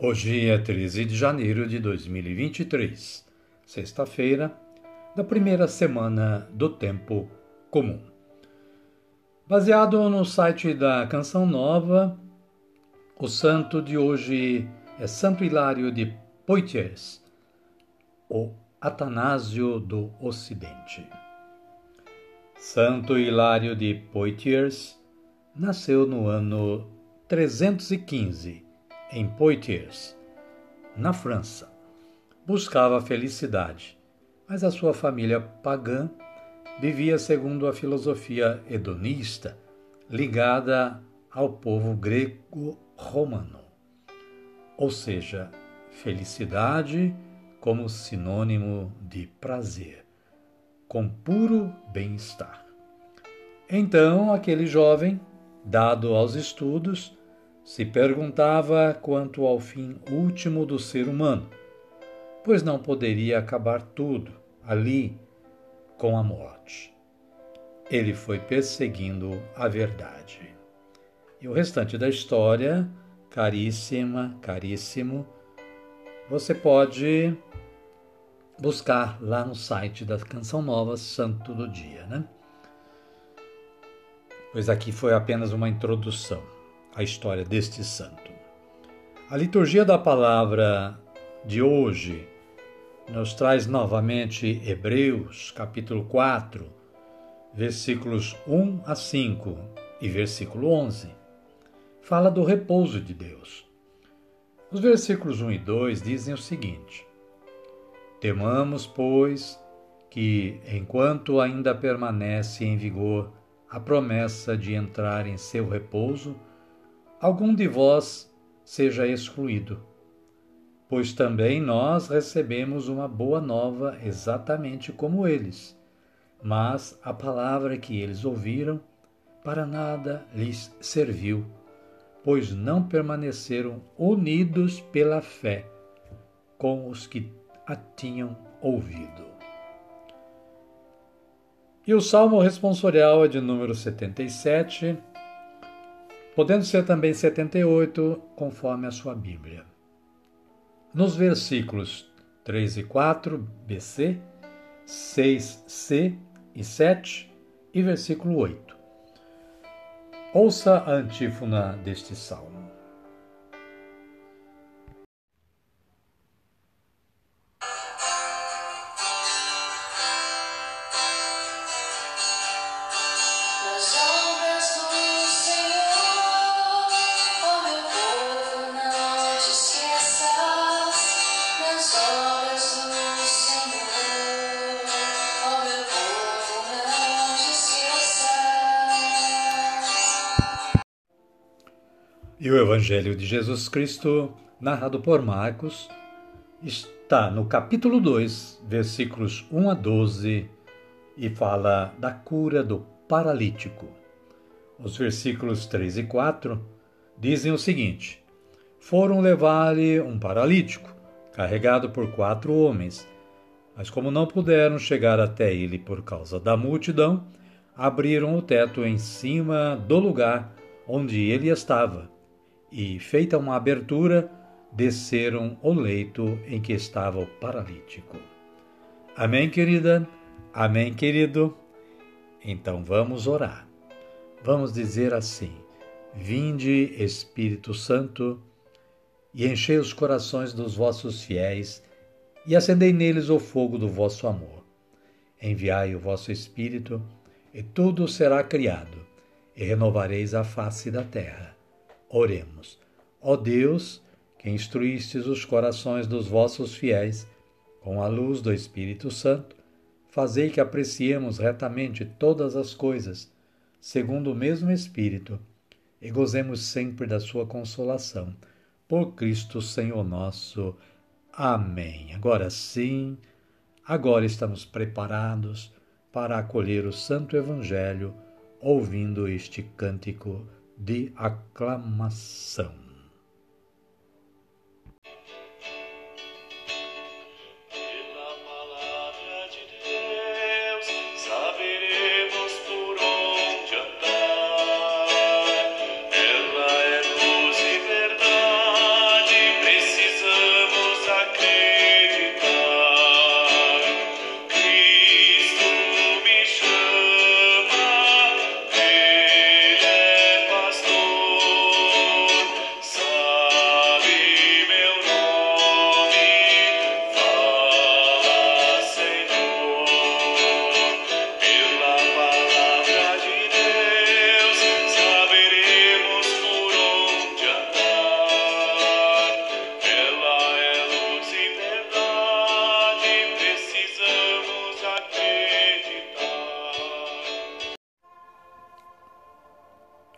Hoje é 13 de janeiro de 2023, sexta-feira da primeira semana do Tempo Comum. Baseado no site da Canção Nova, o santo de hoje é Santo Hilário de Poitiers, o Atanásio do Ocidente. Santo Hilário de Poitiers nasceu no ano 315 em Poitiers, na França. Buscava felicidade, mas a sua família pagã vivia segundo a filosofia hedonista ligada ao povo grego-romano, ou seja, felicidade como sinônimo de prazer, com puro bem-estar. Então, aquele jovem, dado aos estudos, se perguntava quanto ao fim último do ser humano, pois não poderia acabar tudo ali com a morte. Ele foi perseguindo a verdade. E o restante da história, caríssima, caríssimo, você pode buscar lá no site da Canção Nova Santo do Dia, né? Pois aqui foi apenas uma introdução a história deste santo. A liturgia da palavra de hoje nos traz novamente Hebreus, capítulo 4, versículos 1 a 5 e versículo 11. Fala do repouso de Deus. Os versículos 1 e 2 dizem o seguinte: Temamos, pois, que, enquanto ainda permanece em vigor a promessa de entrar em seu repouso, algum de vós seja excluído. Pois também nós recebemos uma boa nova exatamente como eles. Mas a palavra que eles ouviram para nada lhes serviu, pois não permaneceram unidos pela fé com os que a tinham ouvido. E o salmo responsorial é de número 77, podendo ser também 78, conforme a sua Bíblia. Nos versículos 3 e 4, BC, 6C e 7 e versículo 8. Ouça a antífona deste salmo. E o Evangelho de Jesus Cristo, narrado por Marcos, está no capítulo 2, versículos 1 a 12, e fala da cura do paralítico. Os versículos 3 e 4 dizem o seguinte: Foram levar-lhe um paralítico, carregado por quatro homens, mas como não puderam chegar até ele por causa da multidão, abriram o teto em cima do lugar onde ele estava e, feita uma abertura, desceram o leito em que estava o paralítico. Amém, querida? Amém, querido? Então vamos orar. Vamos dizer assim: Vinde, Espírito Santo, e enchei os corações dos vossos fiéis, e acendei neles o fogo do vosso amor. Enviai o vosso Espírito, e tudo será criado, e renovareis a face da terra. Oremos. Ó Deus, que instruístes os corações dos vossos fiéis, com a luz do Espírito Santo, fazei que apreciemos retamente todas as coisas, segundo o mesmo Espírito, e gozemos sempre da sua consolação por Cristo Senhor nosso. Amém. Agora sim, agora estamos preparados para acolher o Santo Evangelho, ouvindo este cântico de aclamação.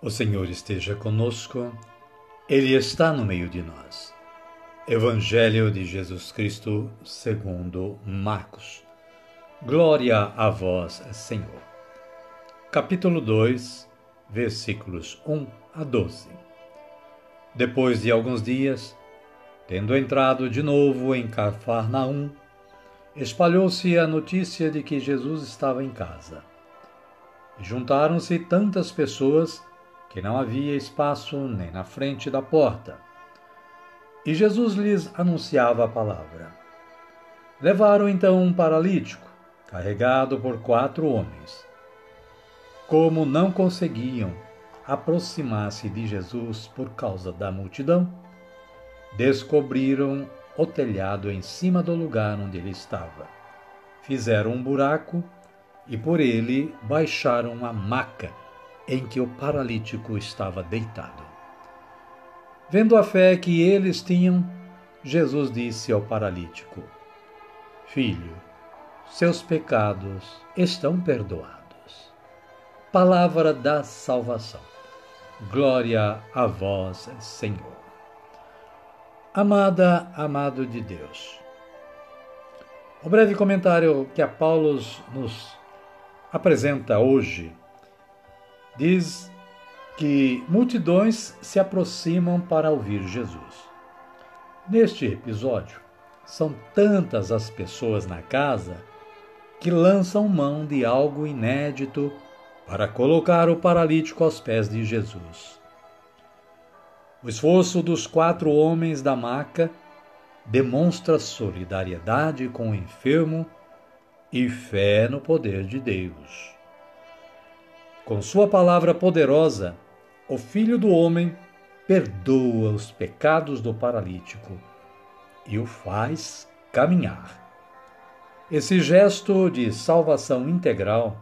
O Senhor esteja conosco, Ele está no meio de nós. Evangelho de Jesus Cristo segundo Marcos. Glória a vós, Senhor. Capítulo 2, versículos 1 a 12. Depois de alguns dias, tendo entrado de novo em Cafarnaum, espalhou-se a notícia de que Jesus estava em casa. Juntaram-se tantas pessoas que não havia espaço nem na frente da porta. E Jesus lhes anunciava a palavra. Levaram então um paralítico, carregado por quatro homens. Como não conseguiam aproximar-se de Jesus por causa da multidão, descobriram o telhado em cima do lugar onde ele estava. Fizeram um buraco e por ele baixaram a maca em que o paralítico estava deitado. Vendo a fé que eles tinham, Jesus disse ao paralítico: Filho, seus pecados estão perdoados. Palavra da salvação. Glória a vós, Senhor. Amada, amado de Deus. O breve comentário que a Paulo nos apresenta hoje diz que multidões se aproximam para ouvir Jesus. Neste episódio, são tantas as pessoas na casa que lançam mão de algo inédito para colocar o paralítico aos pés de Jesus. O esforço dos quatro homens da maca demonstra solidariedade com o enfermo e fé no poder de Deus. Com sua palavra poderosa, o Filho do Homem perdoa os pecados do paralítico e o faz caminhar. Esse gesto de salvação integral,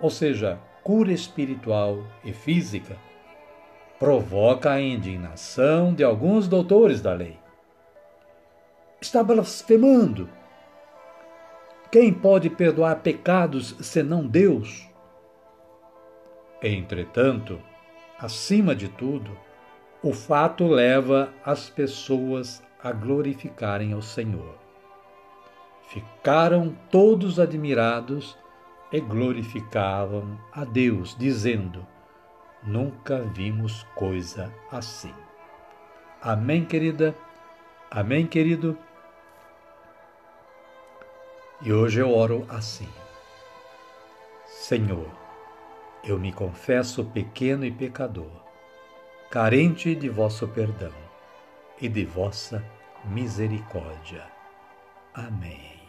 ou seja, cura espiritual e física, provoca a indignação de alguns doutores da lei. Está blasfemando. Quem pode perdoar pecados senão Deus? Entretanto, acima de tudo, o fato leva as pessoas a glorificarem ao Senhor. Ficaram todos admirados e glorificavam a Deus, dizendo: Nunca vimos coisa assim. Amém, querida? Amém, querido? E hoje eu oro assim: Senhor, eu me confesso pequeno e pecador, carente de vosso perdão e de vossa misericórdia. Amém.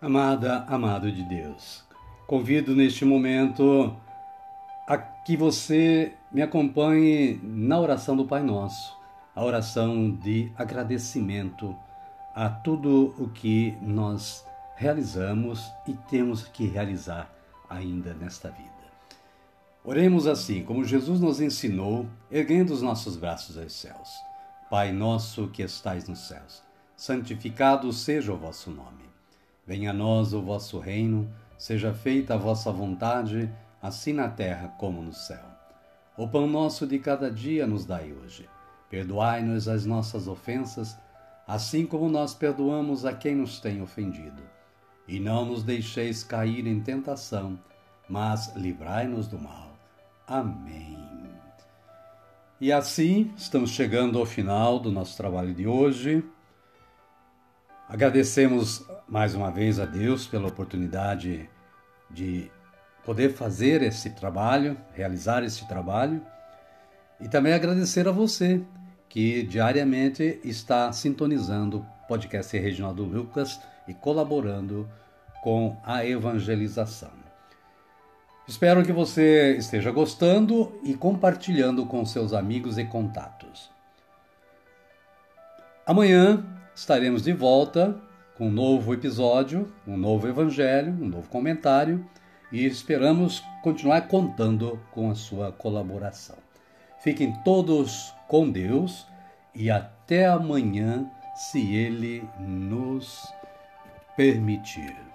Amada, amado de Deus, convido neste momento a que você me acompanhe na oração do Pai Nosso, a oração de agradecimento a tudo o que nós realizamos e temos que realizar ainda nesta vida. Oremos assim, como Jesus nos ensinou, erguendo os nossos braços aos céus. Pai nosso que estais nos céus, santificado seja o vosso nome. Venha a nós o vosso reino, seja feita a vossa vontade, assim na terra como no céu. O pão nosso de cada dia nos dai hoje. Perdoai-nos as nossas ofensas, assim como nós perdoamos a quem nos tem ofendido. E não nos deixeis cair em tentação, mas livrai-nos do mal. Amém. E assim estamos chegando ao final do nosso trabalho de hoje. Agradecemos mais uma vez a Deus pela oportunidade de poder fazer esse trabalho, realizar esse trabalho, e também agradecer a você que diariamente está sintonizando o podcast Reginaldo Lucas e colaborando com a evangelização. Espero que você esteja gostando e compartilhando com seus amigos e contatos. Amanhã estaremos de volta com um novo episódio, um novo evangelho, um novo comentário e esperamos continuar contando com a sua colaboração. Fiquem todos com Deus e até amanhã, se Ele nos permitir.